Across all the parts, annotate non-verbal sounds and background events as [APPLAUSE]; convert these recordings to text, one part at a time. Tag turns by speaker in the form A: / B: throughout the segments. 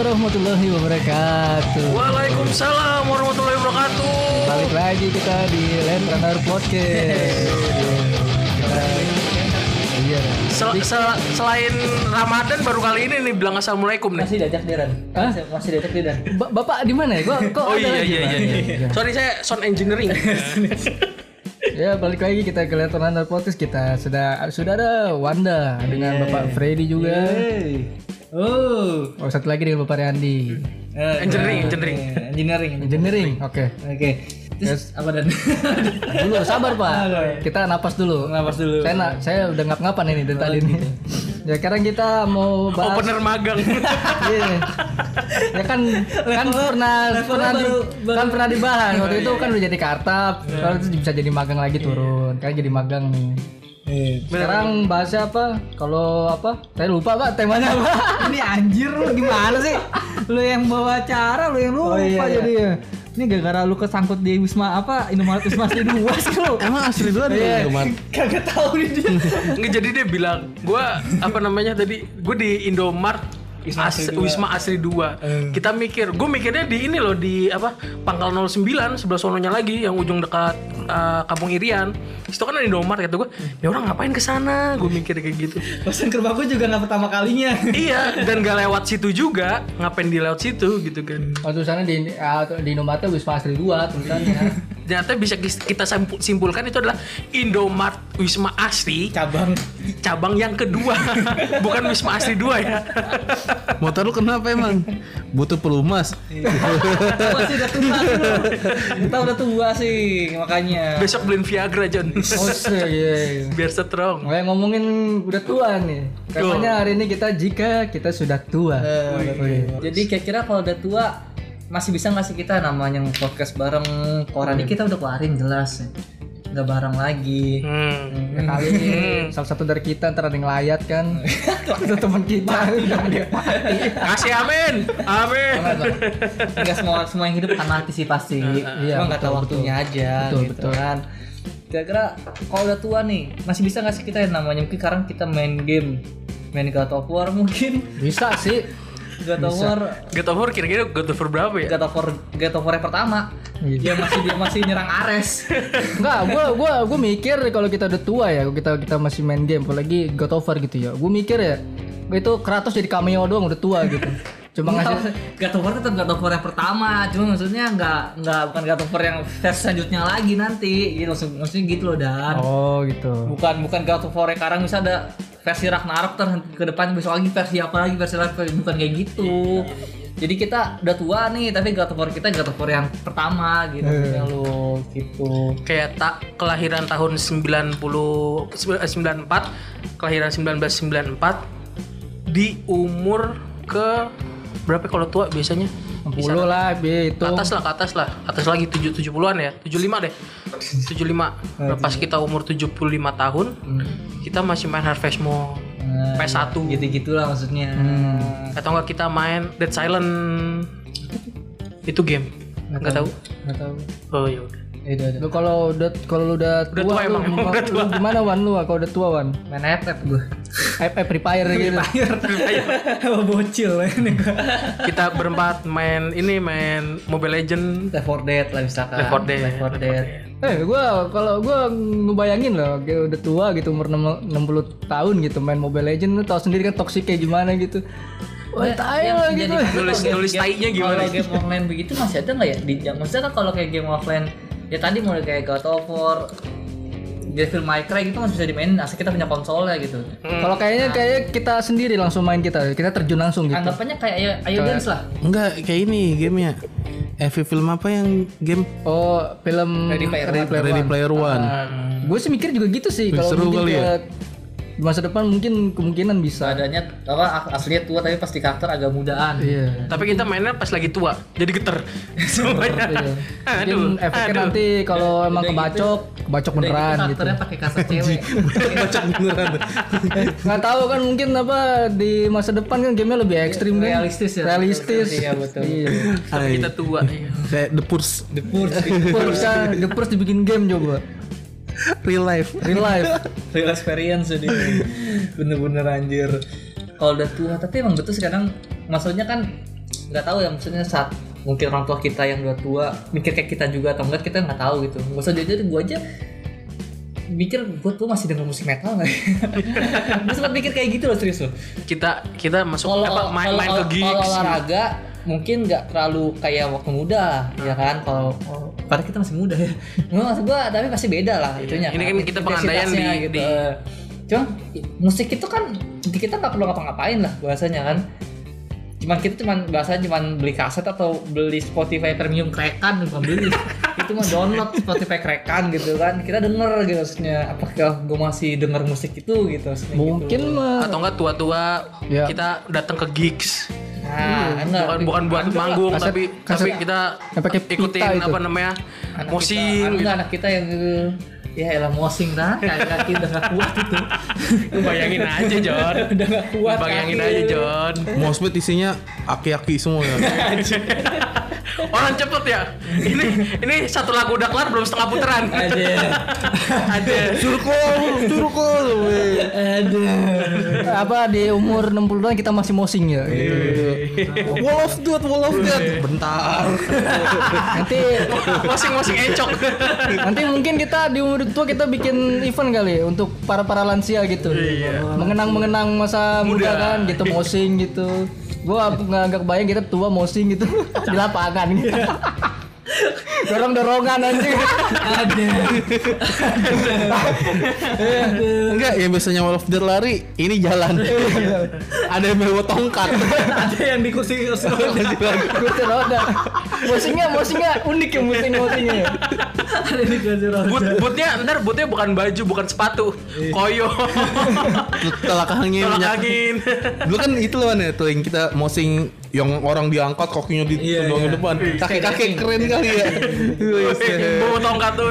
A: warahmatullahi wabarakatuh.
B: Waalaikumsalam warahmatullahi wabarakatuh.
A: Balik lagi kita di Land Runner Podcast. Kita, iya.
B: Sel- sel- selain Ramadan baru kali ini nih bilang assalamualaikum nih.
C: Masih diajak Diran.
A: Hah?
C: Masih diajak Diran.
A: Ba- Bapak di mana ya? Kok, kok
B: Oh
A: ada
B: iya
A: lagi,
B: iya
A: Pak?
B: iya. iya. Sorry saya sound engineering.
A: Ya balik lagi kita ke Land Runner Podcast. Kita sudah sudah ada Wanda dengan Bapak Freddy juga.
C: Hey. Oh.
A: Oh satu lagi dengan Bapak Randi.
C: Eh,
B: Engineering, engineering.
C: eh, Engineering.
A: Engineering. Oke.
C: Oke. Terus apa dan?
A: Dulu sabar Pak. Kita napas dulu.
C: Napas dulu.
A: Saya na- saya udah ngap-ngapan ini dari tadi nih. Ya sekarang kita mau bahas
B: Opener magang. [LAUGHS]
A: Iya. ya kan kan pernah pernah di-
C: baru- baru-
A: kan pernah dibahas waktu itu kan udah jadi kartap kalau itu bisa jadi magang lagi turun kan jadi magang nih sekarang bahasnya apa kalau apa saya lupa pak temanya apa [LAUGHS]
C: Ini anjir lu gimana sih? Lu yang bawa acara, lu yang lupa
A: iya, iya.
C: jadi ya. Ini gara-gara lu kesangkut di Wisma apa? Indomaret Wisma Asri 2 sih lu.
D: Emang asli dulu ada
A: Iya.
D: kemarin?
C: Kagak tahu nih dia. [LAUGHS] [LAUGHS]
B: Nggak jadi dia bilang, gua apa namanya tadi? Gue di Indomart
C: Wisma Asri
B: As-
C: dua.
B: Wisma Asri 2. Kita mikir, gue mikirnya di ini loh di apa? Pangkal 09 sebelah sononya lagi yang ujung dekat uh, Kampung Irian. Itu kan ada Indomart kata gue. Ya orang ngapain ke sana? Gue mikir kayak gitu.
C: Pesan ke rumah gua juga nggak pertama kalinya. [LAUGHS]
B: iya, dan gak lewat situ juga. Ngapain di lewat situ gitu kan.
A: oh tulisannya di ah, di Indomaret Wisma Asri 2 tulisannya
B: Ternyata bisa kita simpu- simpulkan itu adalah Indomart Wisma Asri
C: Cabang.
B: cabang yang kedua, [LAUGHS] bukan Wisma Asri 2 ya.
D: Motor lu kenapa emang? Butuh pelumas.
C: Masih udah tua sih lu. Kita udah tua sih makanya.
B: Besok beliin Viagra John.
A: oh iya
B: Biar strong.
A: Mulai ngomongin udah tua nih. Katanya hari ini kita jika kita sudah tua. Oh, iya.
C: Jadi kira-kira kalau udah tua masih bisa nggak sih kita namanya podcast bareng koran ini kita udah keluarin jelas ya. Nggak bareng lagi.
B: Hmm.
A: Ya kali ini salah satu dari kita ntar ada yang layat kan. [LAUGHS] Itu teman kita udah mati.
B: Kasih amin. Amin.
C: Nggak semua semua yang hidup akan mati sih pasti.
A: Iya,
C: Cuma nggak tahu waktunya aja
A: Betul,
C: gitu
A: betul.
C: kan. Kira-kira kalau udah tua nih masih bisa nggak sih kita yang namanya mungkin sekarang kita main game main God of War mungkin
A: Bisa sih.
C: God of War
B: God of War kira-kira God of War berapa ya?
C: God of War God of War yang pertama
A: Iya.
C: yang masih dia masih nyerang Ares [LAUGHS]
A: Enggak, gua gua gua mikir kalau kita udah tua ya, kita kita masih main game apalagi God of War gitu ya. Gua mikir ya, itu Kratos jadi cameo doang udah tua gitu. [LAUGHS] Cuma ngasih
C: God of War tetap God of War yang pertama, cuma maksudnya nggak nggak bukan God of War yang versi selanjutnya lagi nanti, gitu maksud, maksudnya gitu loh dan
A: Oh, gitu.
C: bukan bukan God of War yang sekarang bisa ada versi Ragnarok ter ke depan besok lagi versi apa lagi versi lagi bukan kayak gitu. Jadi kita udah tua nih, tapi God of War kita God of War yang pertama gitu, maksudnya lo gitu.
B: Kayak tak kelahiran tahun 90 sembilan- 94, kelahiran 1994 di umur ke berapa kalau tua biasanya?
A: 60 lah, bi itu.
B: Atas lah, ke atas lah. Atas lagi 7 70-an ya. 75 deh. 75. Lepas kita umur 75 tahun, kita masih main Harvest Moon.
C: Nah,
B: PS1.
C: gitu gitulah maksudnya.
B: Atau enggak kita main Dead Silent itu game. Enggak tahu.
C: Nggak tahu.
B: Oh ya udah.
C: Ya udah, udah.
A: Lu kalau udah kalau lu udah tua,
B: Udah tua
A: lu,
B: emang, emang udah
A: lu gimana Wan lu kalau udah tua Wan?
C: Main FF gue.
A: Eh, eh Free Fire gitu. [LAUGHS]
C: Sama bocil ini gue.
B: Kita berempat main ini main Mobile Legend.
C: Left 4 Dead lah misalkan.
B: Left 4 Dead.
C: Left 4 Dead.
A: Eh, gua kalau gua ngebayangin loh, kayak udah tua gitu umur 6 60 tahun gitu main Mobile Legends lu tahu sendiri kan toxic kayak gimana gitu. Wah, tai lah gitu.
B: Nulis nulis tainya gimana?
C: Kalau game online begitu masih ada nggak ya? Di, ya, maksudnya kan kalau kayak game offline ya tadi mulai kayak God of War, Devil May Cry gitu masih bisa dimainin asal kita punya konsolnya gitu.
A: Kalau kayaknya kayak kita sendiri langsung main kita, kita terjun langsung gitu.
C: Anggapannya kayak ayo, ayo dance lah.
D: Enggak, kayak ini gamenya. Eh, film apa yang game
A: Oh, film
C: Ready Player One.
A: Player
D: Ready
A: One.
D: Player One?
A: Gue sih mikir juga gitu sih kalau mungkin
D: kali ya?
A: Di masa depan mungkin kemungkinan bisa.
C: Adanya apa aslinya tua tapi pasti karakter agak mudaan.
A: Iya.
B: Tapi kita mainnya pas lagi tua, jadi geter [LAUGHS] semuanya.
A: Iya. Mungkin
B: Aduh,
A: efeknya
B: aduh.
A: nanti kalau emang
C: Udah gitu-
A: kebacok, kebacok
C: gitu
A: beneran gitu.
C: karakternya pakai kaset [LAUGHS] cewek.
D: Baca beneran.
A: Nggak tahu kan mungkin apa di masa depan kan gamenya lebih ekstrim kan.
C: Realistis ya.
A: Realistis.
C: Iya betul.
A: Iya.
B: Tapi kita tua. iya.
D: Kayak The Purse
C: The
A: kan, the first dibikin game coba.
D: Real life.
A: Real life. [LAUGHS]
C: real experience jadi bener-bener anjir kalau udah tua tapi emang betul sekarang maksudnya kan nggak tahu ya maksudnya saat mungkin orang tua kita yang udah tua mikir kayak kita juga atau enggak kita nggak tahu gitu nggak usah jadi gue aja mikir gue tuh masih denger musik metal nggak ya? [LAUGHS] gue sempat mikir kayak gitu loh serius loh
B: kita kita masuk
C: kalau
B: apa main main ke gigs
C: kalau olahraga mungkin nggak terlalu kayak waktu muda ya kan? Kalau kalau- padahal kita masih muda ya. [LAUGHS] Nggak maksud gua tapi pasti beda lah itunya
B: Ini kan kita pengandaian di-
C: gitu.
B: di-
C: cuma musik itu kan di kita nggak perlu ngapa-ngapain lah bahasanya kan. Cuman kita cuman bahasanya cuman beli kaset atau beli Spotify premium krekan bukan beli. [LAUGHS] Itu mah download Spotify krekan gitu kan. Kita denger gitu maksudnya apakah gue masih denger musik itu gitu maksudnya
A: Mungkin
C: gitu.
A: mah
B: atau enggak tua-tua
A: Ya.
B: kita datang ke gigs
C: nah enggak
B: bukan bukan buat manggung
A: Kaset-
B: tapi
A: kaset-
B: tapi kita
A: pakai
B: ikutin
A: itu.
B: apa namanya
C: anak
B: mosing
C: kita,
B: gitu.
C: anak kita yang ya elah mosing dah [LAUGHS] kaki kaki udah gak kuat itu [LAUGHS]
B: bayangin aja John
C: udah gak kuat
B: bayangin
C: kaki.
B: aja John
D: Moshpit isinya aki-aki semua ya. [LAUGHS] [LAUGHS]
B: orang cepet ya ini ini satu lagu udah kelar belum setengah putaran
C: aja [LAUGHS]
B: ada
D: Curkol, curkol. weh.
A: apa di umur 60 tahun kita masih mosing ya. gitu.
D: Wall of Death, Wall of Death. Bentar.
A: Nanti
B: masing-masing encok
A: nanti mungkin kita di umur tua kita bikin event kali ya untuk para para lansia gitu. Mengenang mengenang masa muda,
B: Muda.
A: kan gitu mosing gitu. Gua nggak nggak kebayang kita tua mosing gitu. Di lapangan. Gitu. Dorong dorongan anjing.
D: Enggak, yang biasanya Wall of Death lari, ini jalan. Ada yang bawa tongkat.
C: ada yang di kursi kursi
A: Kursi roda. Mosingnya mosingnya unik ya mosing mosingnya.
C: ada di kursi roda
B: Boot, bootnya ntar bootnya bukan baju bukan sepatu koyo
D: Telak angin. minyak-
B: angin
D: Dulu kan itu loh ya tuh yang kita mosing yang orang diangkat kakinya di
C: Iya,
D: tendang
C: iya.
D: depan. Kaki-kaki keren kali ya. [LAUGHS]
B: bawa tongkat tuh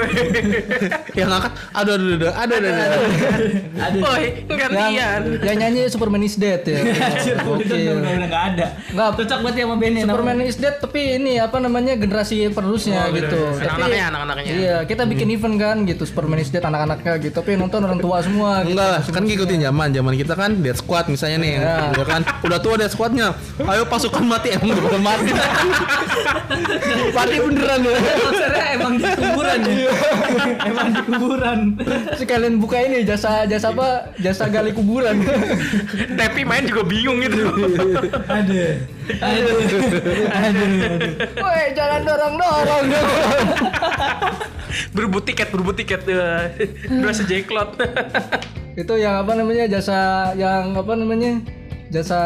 B: [LAUGHS]
D: yang angkat aduh aduh aduh aduh aduh. aduh.
B: Woi
A: Yang,
B: gantian
A: yang nyanyi Superman is Dead ya. [LAUGHS] Oke.
C: udah udah nggak ada
A: Nggak,
C: cocok buat yang sama bandnya
A: Superman is Dead tapi ini apa namanya generasi penerusnya gitu. Tapi
B: anak-anaknya anak-anaknya
A: Iya, kita bikin event kan gitu Superman is Dead anak-anaknya gitu. Tapi nonton orang tua semua gitu.
D: Enggak lah, kan ngikutin zaman. Zaman kita kan Dead Squad misalnya nih,
A: Ya.
D: ya kan. Udah tua Dead Squadnya. Ayo pasukan mati emang udah mati. [LAUGHS] mati beneran ya.
C: emang di kuburan ya [LAUGHS] emang di kuburan
A: Sekalian buka ini jasa jasa apa? Jasa gali kuburan.
B: tapi main juga bingung gitu [LAUGHS]
C: ada ada
A: Woi, jangan dorong-dorong. [LAUGHS]
B: berebut tiket berebut tiket Eh, berasa jeklot
A: Itu yang apa namanya? Jasa yang apa namanya? Jasa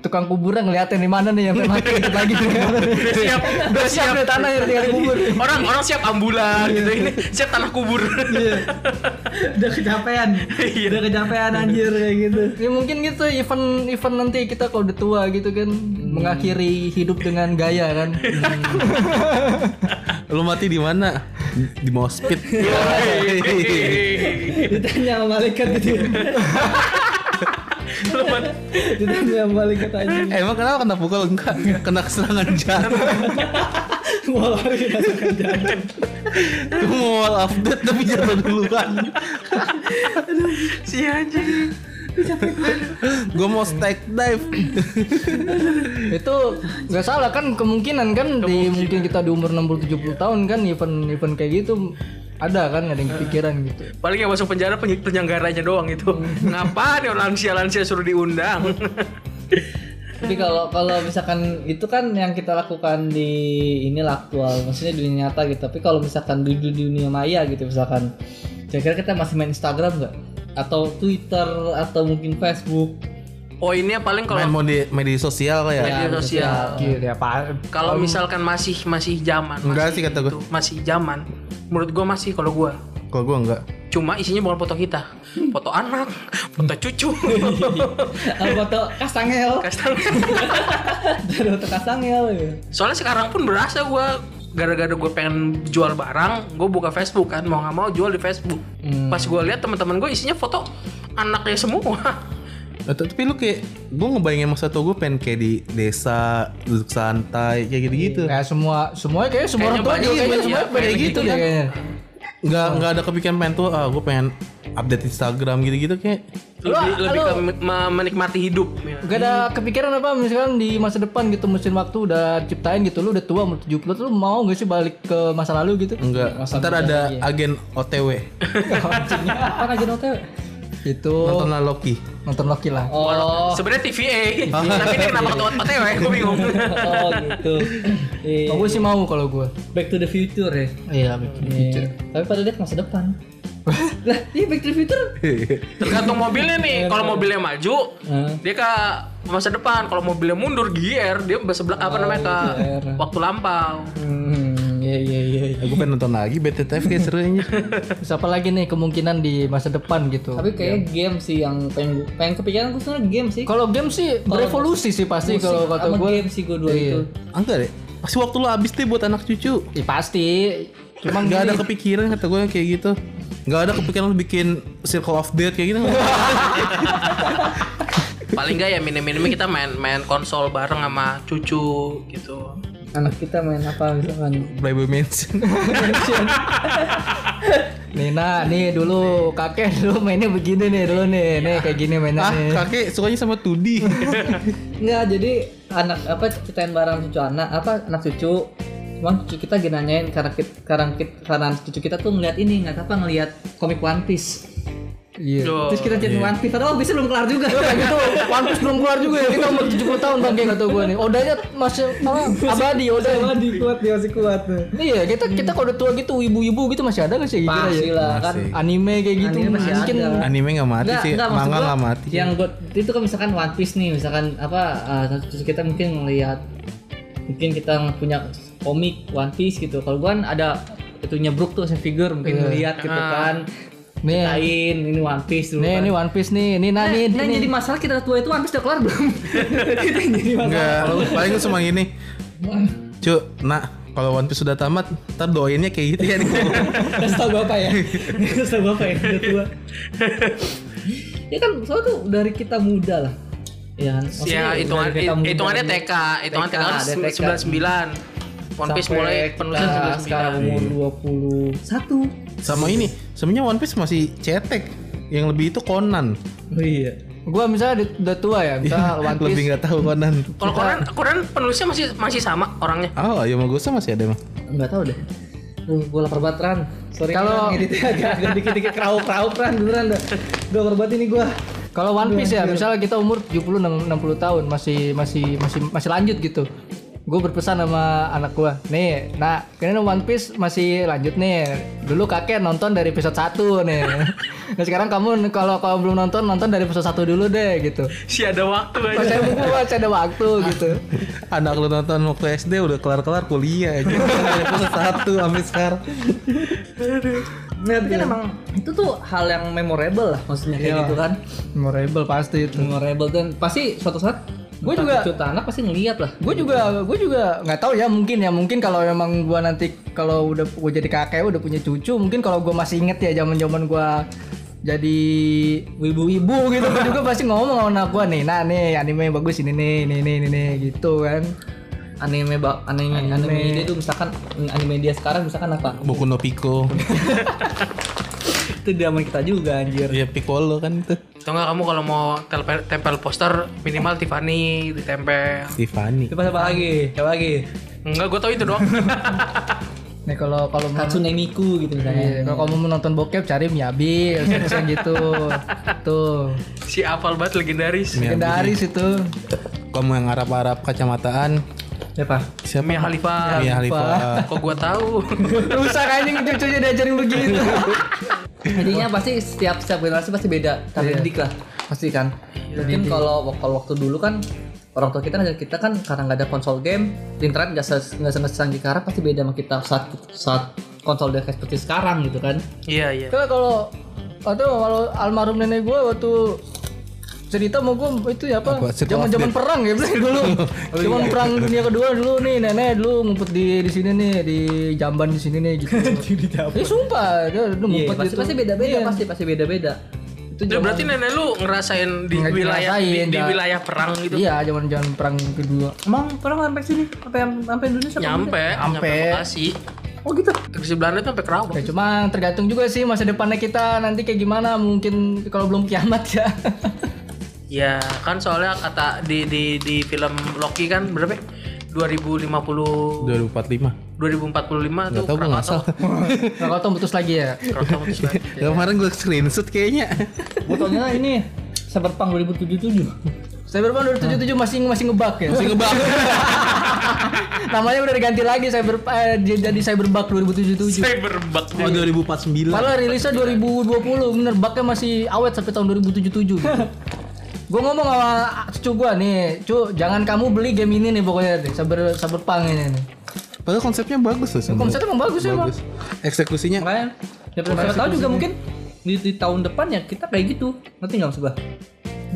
A: tukang kuburan ngeliatin di mana nih yang mati [LAUGHS] dikit lagi
B: udah siap
A: Udah siap deh tanah yang tinggal dikubur.
B: orang orang siap ambulan gitu ini siap tanah kubur. [LAUGHS]
C: Udah kecapean. Udah kecapean anjir kayak gitu.
A: Ya mungkin gitu event event nanti kita kalau udah tua gitu kan mengakhiri hidup dengan gaya kan. [LAUGHS]
D: Lu mati di mana? Di Mospit.
C: ditanya malaikat gitu ditanya sama malaikat aja
D: Eh, emang kenapa kena pukul enggak? Kena serangan jantung.
C: mau lari rasakan jalan
D: Lu mau wall update tapi jatuh duluan.
B: si anjing
D: Gue mau stack dive.
A: itu nggak salah kan kemungkinan kan di mungkin kita di umur 60 70 tahun kan event event kayak gitu ada kan ada yang kepikiran gitu.
B: paling yang masuk penjara peny- penyelenggaranya doang itu [LAUGHS] ngapa nih orang lansia lansia suruh diundang [LAUGHS]
C: Tapi kalau kalau misalkan itu kan yang kita lakukan di inilah aktual, maksudnya dunia nyata gitu. Tapi kalau misalkan di dunia maya gitu misalkan, kira-kira kita masih main Instagram nggak? Atau Twitter atau mungkin Facebook?
B: Oh ini ya paling
D: Main
B: kalau
D: mode media sosial ya.
B: media sosial
A: Gitu ya Pak.
B: kalau misalkan masih masih zaman
D: Enggak
B: masih
D: sih kata gua.
B: itu, masih zaman menurut gua masih kalau gua
D: Kalau gue enggak.
B: cuma isinya bukan foto kita foto anak foto cucu [LAUGHS]
C: foto Kastangel,
B: Kastang. [LAUGHS]
C: ada foto Kastangel ya.
B: soalnya sekarang pun berasa gua gara-gara gue pengen jual barang gue buka Facebook kan mau nggak mau jual di Facebook pas gue lihat teman-teman gue isinya foto anaknya semua
D: Tapi lu kayak gue ngebayangin masa tua gue pengen kayak di desa duduk santai kayak gitu-gitu.
A: Ya semua semuanya kayak semua
B: Kayaknya
A: orang tua juga
B: iya,
A: semua
B: iya, kayak
A: gitu deh
B: kan.
A: kayaknya.
D: nggak nggak ada kepikiran pengen tuh ah gue pengen update Instagram gitu-gitu kayak
B: lebih lebih ke me- menikmati hidup ya.
A: Gak ada kepikiran apa misalkan di masa depan gitu mesin waktu udah ciptain gitu lu udah tua umur 70 tuh lu mau gak sih balik ke masa lalu gitu?
D: enggak. Ntar ada agen OTW [LAUGHS]
C: Apa aja OTW?
A: Itu
D: nontonlah Loki.
A: nonton Loki lah.
C: Oh,
B: Sebenarnya TVA, [LAUGHS] tapi ini kenapa ketua OTW? Gue bingung. [LAUGHS]
C: oh gitu. Iya.
A: Kalau gue sih mau kalau gue.
C: Back to the future ya.
A: Iya, betul.
C: Iya. Tapi pada dia ke masa depan. [LAUGHS] lah, iya Back to the future.
B: Tergantung mobilnya nih. Kalau mobilnya maju, dia ke masa depan. Kalau mobilnya mundur, GR, dia sebelah apa namanya ke waktu lampau.
C: Hmm, iya iya iya.
D: Aku pengen nonton lagi BTTF kayak seru aja.
A: Terus [LAUGHS] apa lagi nih kemungkinan di masa depan gitu?
C: Tapi kayak game sih yang pengen pengen kepikiran gue sebenarnya game sih.
A: Kalau game sih berevolusi sih pasti kalau kata gue.
C: game sih gue dua
A: Iya.
C: itu.
D: Enggak deh. Masih waktu lu habis deh buat anak cucu.
A: Ih, pasti. Cuma
D: Nggak ada kepikiran kata gue kayak gitu. Nggak ada kepikiran lu bikin Circle of Death kayak gitu. [LAUGHS]
B: Paling enggak ya minim-minim kita main main konsol bareng sama cucu gitu.
C: Anak kita main apa misalkan?
D: Playboy Mansion.
A: nih nah nih dulu kakek dulu mainnya begini nih dulu nih. Nih kayak gini mainnya
D: ah,
A: nih.
D: kakek sukanya sama 2D.
C: Enggak, jadi anak apa ceritain bareng cucu anak apa anak cucu Cuman cucu kita gini nanyain karena kita, karena kita, karena cucu kita tuh ngeliat ini nggak apa ngeliat komik One Piece.
A: Iya.
B: Duh.
C: Terus kita ceritain One Piece, padahal bisa belum kelar juga.
A: Kayak gitu, One Piece belum keluar juga ya. Kita umur 70 tahun bang kayak kata gue nih. Odanya masih apa, abadi, Oda.
C: di kuat dia masih kuat tuh.
A: Iya, kita kita kalau udah tua gitu, ibu-ibu gitu masih ada nggak sih kira
C: Pasti
A: ya?
C: lah kan.
A: Anime kayak gitu
C: Anime masih
A: mungkin
C: ada.
D: Anime nggak mati
C: Enggak,
D: sih,
C: enggak
D: manga
C: gua
D: nggak mati.
C: Yang gue itu kan misalkan One Piece nih, misalkan apa uh, cucu kita mungkin ngelihat mungkin kita punya komik One Piece gitu. Kalau gua kan ada itunya Brook tuh action figure mungkin ngelihat gitu kan.
A: Nih.
C: Ceritain ini One Piece dulu.
A: Nih,
C: kan.
A: ini One Piece nih. Ini nah nih,
C: Nah,
A: ini.
C: jadi masalah kita tua itu One Piece udah kelar belum? [LAUGHS] yang jadi masalah.
D: Enggak, paling cuma gini. Cuk, nak, kalau One Piece sudah tamat, ntar doainnya kayak gitu ya. [LAUGHS]
C: Kasih tau bapak ya. Kasih tau bapak ya udah tua. ya kan soalnya tuh dari kita muda lah. Ya, kan? Maksudnya
B: Ya hitungan
C: dari kita muda
B: hitungannya
C: gitu.
B: TK, hitungan TK kan
C: ada TK.
B: 99. One Piece
C: Sampai
B: mulai penulisan
C: sekarang
B: 99.
C: umur 21
D: Sama ini, sebenarnya One Piece masih cetek. Yang lebih itu Conan.
C: Oh iya
A: Gua misalnya udah tua ya, misalnya One
D: lebih
A: Piece.
D: nggak tahu Conan.
B: Kalau Koran, Koran penulisnya masih masih sama orangnya.
D: Oh, ya Magosa masih ada emang.
C: Enggak tahu deh Duh, gue lapar banget Ran Sorry
A: Kalau-
C: Ran, ngeditnya agak, agak dikit-dikit keraup-keraup Ran Beneran dah Udah lapar banget ini gue
A: Kalau One Piece ya, misalnya kita umur 70 60 tahun masih masih masih masih lanjut gitu. Gue berpesan sama anak gua, nih, nah, kayaknya One Piece masih lanjut nih. Dulu kakek nonton dari episode 1 nih. [LAUGHS] Nah sekarang kamu kalau kalau belum nonton nonton dari episode 1 dulu deh gitu.
B: Si ada waktu aja.
A: Masih ada buku, [LAUGHS] masih ada waktu gitu.
D: Anak lu nonton waktu SD udah kelar-kelar kuliah aja. [LAUGHS] Dari episode satu sampai sekarang.
C: Nah tapi kan emang itu tuh hal yang memorable lah Maksudnya kayak
A: Iya.
C: gitu kan
A: Memorable pasti itu.
C: Memorable dan pasti suatu saat Entah
A: juga-
C: cucu anak pasti ngeliat lah.
A: gue juga gue juga nggak tahu ya mungkin ya mungkin kalau memang gue nanti kalau udah gue jadi kakek udah punya cucu mungkin kalau gue masih inget ya zaman zaman gue jadi ibu-ibu gitu gue juga pasti ngomong sama anak gue nih nah nih anime yang bagus ini nih ini nih ini nih gitu kan.
C: Anime ba- anime, anime, dia tuh misalkan anime dia sekarang misalkan apa?
D: Boku no Pico. [LAUGHS]
C: Itu zaman kita juga anjir
D: ya Piccolo kan itu.
B: Atau enggak kamu kalau mau tempel, tempel poster minimal Tiffany ditempel.
D: Tiffany.
C: Coba apa lagi? Coba lagi
B: Enggak, gue tau itu doang. [LAUGHS]
A: nih kalau kalau mau
C: Hatsune Miku gitu
A: Iya,
C: misalnya
A: kalau kamu mau nonton bokep cari Miyabi, yang gitu. Tuh,
B: si apal banget legendaris.
A: legendaris itu.
D: Kamu yang Arab-Arab kacamataan.
C: Siapa?
D: Siapa?
B: Mia Khalifa.
D: Mia Khalifa.
B: Kok gua tahu? [LAUGHS]
A: Rusak anjing cucunya diajarin begitu. [LAUGHS]
C: Intinya pasti setiap setiap generasi pasti beda cara
A: Iya.
C: didik lah pasti kan mungkin kalau kalau waktu dulu kan orang tua kita ngajarin kita kan karena nggak ada konsol game internet nggak nggak se secanggih sekarang pasti beda sama kita saat saat konsol udah kayak seperti sekarang gitu kan
B: Iya, iya.
A: Kalau kalau atau kalau almarhum nenek gue waktu cerita mau gue itu ya apa zaman zaman perang ya Bro, dulu [LAUGHS] zaman perang dunia kedua dulu nih nenek dulu ngumpet di di sini nih di jamban di sini nih gitu [LAUGHS] ini sumpah dia dulu
C: Iya,
A: ngumpet
C: pasti
A: gitu
C: pasti beda beda
A: Iya.
C: pasti pasti beda beda
A: Itu
B: Ya, berarti nenek lu ngerasain di
A: Nggak
B: wilayah di,
A: ngerasain,
B: di wilayah perang gitu.
A: Iya, zaman-zaman perang kedua.
C: Emang pernah sampai sini? Sampai sampai Indonesia?
B: Nyampe, nyampe
A: Sampai.
B: Bekasi.
C: Oh gitu.
B: Ke Belanda itu sampai Kerawang.
A: Ya cuma tergantung juga sih masa depannya kita nanti kayak gimana. Mungkin kalau belum kiamat ya. [LAUGHS]
B: Ya kan soalnya kata di di di film Loki kan berapa? ya? 2050
D: 2045.
B: 2045 tuh
D: Gak tau gue
B: Krakatau.
D: ngasal. [LAUGHS]
A: Krakatau putus lagi ya.
B: Krakatau putus lagi. [LAUGHS]
D: Kemarin gue screenshot kayaknya.
C: Botolnya ini Cyberpunk 2077.
A: Cyberpunk 2077 masih masih ngebug ya.
D: Masih ngebak. [LAUGHS]
A: Namanya udah diganti lagi Cyber eh, jadi Cyberbug 2077.
B: Cyberbug.
D: Oh 2049.
A: Padahal rilisnya 2020, bener bugnya masih awet sampai tahun 2077 gitu. Gue ngomong sama cucu gue nih, cu jangan kamu beli game ini nih pokoknya deh, saber Cyberpunk ini nih.
D: Padahal konsepnya bagus loh sebenarnya.
A: Konsepnya emang bagus ya bang.
D: Bagus. Eksekusinya
C: Makanya ya siapa tahu juga mungkin di, di tahun depan ya kita kayak gitu. Ngerti nggak maksud gua?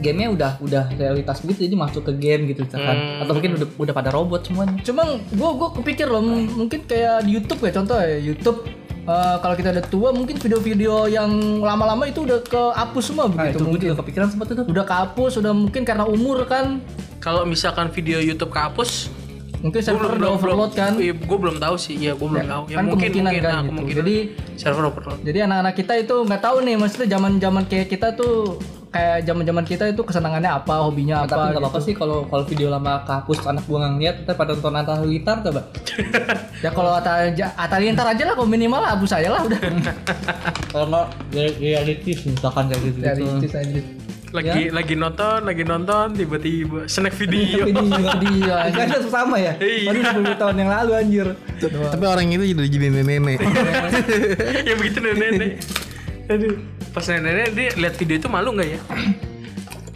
C: Gamenya udah udah realitas begitu jadi masuk ke game gitu misalkan. Atau mungkin udah udah pada robot semuanya.
A: Cuma gue gue kepikir loh, m- mungkin kayak di YouTube ya contoh ya YouTube. Eh, kalau kita udah tua mungkin video-video yang lama-lama itu udah kehapus semua
C: Nah,
A: begitu
C: itu
A: mungkin
C: juga kepikiran sempat itu.
A: udah kehapus udah mungkin karena umur kan
B: Kalau misalkan video YouTube kehapus,
A: mungkin server udah overload kan
B: Iya, gue belum tahu sih. Iya, gue belum tahu. Ya
A: kan
B: mungkin
A: kemungkinan
B: mungkin
A: kan
B: nah,
A: gitu.
B: kemungkinan
A: Jadi
B: server overload.
A: Jadi anak-anak kita itu nggak tahu nih, maksudnya zaman-zaman kayak kita tuh kayak zaman-zaman kita itu kesenangannya apa, hobinya
C: Nah, tapi
A: apa.
C: nggak apa-apa
A: gitu.
C: sih kalau kalau video lama kehapus anak gua nggak ngeliat ntar pada nonton Atta Halilintar coba. [LAUGHS]
A: Ya kalau Ata Atalintar aja lah, kalau minimal hapus aja lah udah. [LAUGHS]
C: Kalau nggak reality misalkan kayak gitu.
A: Dari itu saja.
B: Lagi lagi nonton, lagi nonton tiba-tiba snack video.
C: Ini juga
A: Dia
C: Kan itu sama ya?
B: Iya.
C: Baru 10 tahun yang lalu anjir.
D: Tapi orang itu jadi jadi [LAUGHS] nenek-nenek.
B: ya begitu nenek-nenek. Aduh, pas nenek-nenek dia lihat video itu malu nggak ya?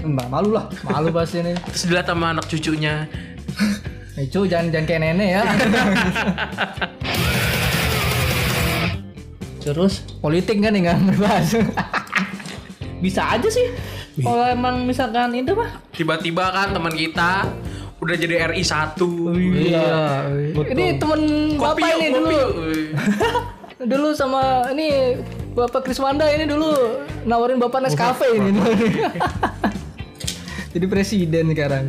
C: Mbak malu lah.
A: malu pasti nih.
B: Terus dilihat sama anak cucunya.
A: Eh, cu, jangan jangan kayak nenek ya.
C: Terus
A: Politik kan nih nggak berbahas.
C: bisa aja sih. Kalau emang misalkan itu mah
B: Tiba-tiba kan teman kita udah jadi RI 1.
A: Iya. Ini temen
B: Kopi
A: bapak ini dulu. [LAUGHS] Dulu sama ini Bapak Kriswanda ini dulu nawarin Bapak Nescafe ini. [LAUGHS] Jadi presiden sekarang.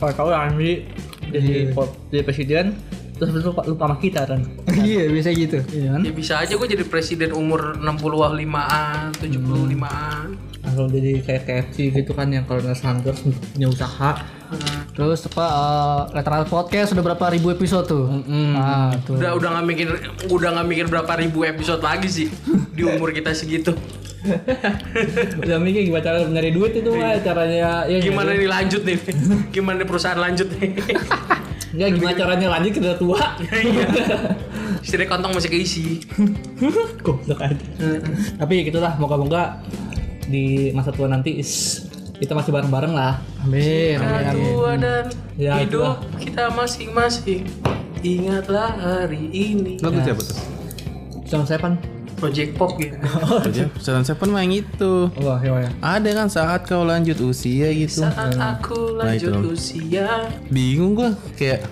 C: kalau tahu Andri jadi jadi presiden terus lupa lupa sama kita kan. [LAUGHS]
A: iya, bisa gitu.
C: Iya kan?
B: Ya bisa aja gue jadi presiden umur 65-an, 75-an.
C: Langsung jadi kayak KFC gitu kan yang kalau nggak sanggup punya usaha.
A: Terus apa uh, Letteral Podcast udah berapa ribu episode tuh? Nah, tuh.
B: Udah udah nggak mikir udah nggak mikir berapa ribu episode lagi sih [LAUGHS] di umur kita segitu. [LAUGHS]
C: Udah mikir gimana cara nyari duit itu mah caranya ya
B: Gimana nih lanjut nih? [LAUGHS] Gimana nih perusahaan lanjut nih?
C: Enggak gimana caranya lanjut kita tua.
B: Iya. Istri kantong masih keisi.
C: Goblok aja. Tapi gitulah moga-moga di masa tua nanti is kita masih bareng-bareng lah.
A: Amin, amin, amin.
B: Tua dan
C: Ya,
B: hidup kita masing-masing. Ingatlah hari ini.
D: Lagu siapa tuh?
C: Sama Seven.
B: Project Pop [LAUGHS] gitu.
D: Aja. Seven Seven mah yang itu.
C: Wah, ya ya.
D: Ada kan saat kau lanjut usia gitu.
B: Saat aku
D: Nah,
B: lanjut
D: itu.
B: usia.
D: Bingung gua kayak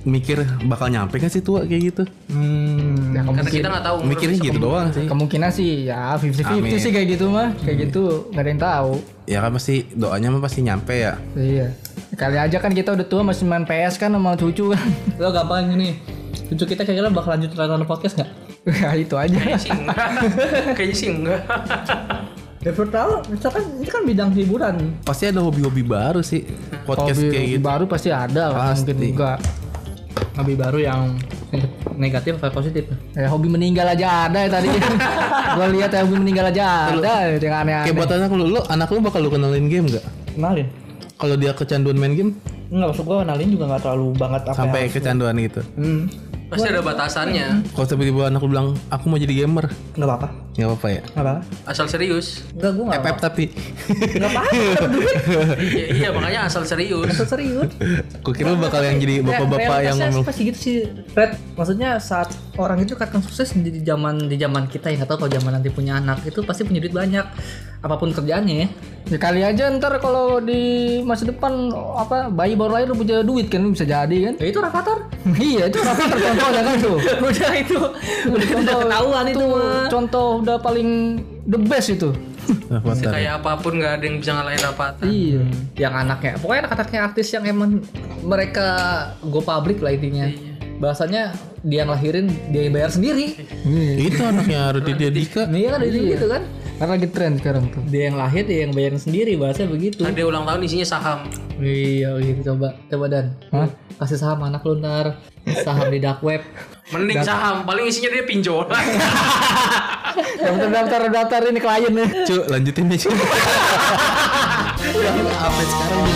D: mikir bakal nyampe kan sih tua kayak gitu.
A: Hmm, ya,
B: Karena kita nggak tahu.
D: Mikirnya gitu doang sih.
A: kemungkinan sih ya 50-50
D: Amin.
A: sih kayak gitu mah. Kayak gitu nggak ada yang tahu.
D: Ya kan pasti doanya mah pasti nyampe ya.
A: Iya. Kali aja kan kita udah tua masih main PS kan sama cucu kan.
C: Lo gampang gini. Cucu kita kira-kira bakal lanjut nonton podcast nggak?
A: ya itu aja.
B: Kayaknya sih enggak. [LAUGHS] Kayaknya sih enggak.
C: Ya tahu, misalkan ini kan bidang hiburan.
D: Pasti ada hobi-hobi baru sih. Podcast
A: Hobi
D: kayak gitu.
A: baru pasti ada lah,
D: Pasti.
A: mungkin juga.
C: Hobi baru yang negatif atau positif?
A: Ya, hobi meninggal aja ada ya tadi. [LAUGHS] Gua lihat ya hobi meninggal aja ada yang aneh-aneh.
D: Kayak buat anak lu, lu anak lu bakal lu kenalin game gak?
C: Kenalin.
D: Kalau dia kecanduan main game
C: Enggak maksud gua kenalin juga nggak terlalu banget apa
D: sampai
C: yang-
D: kecanduan gitu.
C: Hmm.
B: Pasti ada batasannya.
D: Kalau tiba-tiba anak lu bilang aku mau jadi gamer,
C: Nggak apa-apa.
D: Nggak apa-apa ya.
C: Apa-apa.
B: Asal serius.
C: Enggak gua nggak
D: FF tapi.
C: Nggak apa-apa. [LAUGHS]
B: iya, iya makanya asal serius.
C: Asal serius.
D: Kok kira lu bakal yang jadi bapak-bapak yang ngomong.
C: pasti gitu sih Fred maksudnya saat orang itu katakan sukses di zaman di zaman kita ya nggak tahu kalau zaman nanti punya anak itu pasti punya duit banyak apa pun kerjaannya ya
A: Ya kali aja ntar kalau di masa depan apa bayi baru lahir lu punya duit kan bisa jadi kan?
C: ya itu Rafathar
A: iya itu apa contohnya kan tuh. [LAUGHS]
C: udah itu udah udah ketahuan itu mah
A: Contoh udah paling the best itu. [LAUGHS]
D: Avatar.
B: kayak apa pun nggak ada yang bisa ngalahin Avatar
A: Iya.
C: yang anaknya pokoknya anak-anaknya artis yang emang mereka go public lah intinya bahasanya dia yang lahirin dia yang bayar sendiri
D: Itu anaknya Raditya Dika.
C: Nih kan dari gitu kan
A: Karena lagi tren sekarang tuh.
C: dia yang lahir dia yang bayarin sendiri bahasanya begitu
B: ada ulang tahun isinya saham
C: iya gitu coba coba dan kasih saham anak lu ntar saham di dark web
B: mending saham paling isinya dia pinjol [LAUGHS]
A: Daftar daftar daftar ini klien nih.
D: Cuk, lanjutin nih. Cuk. [LAUGHS] Update sekarang nih.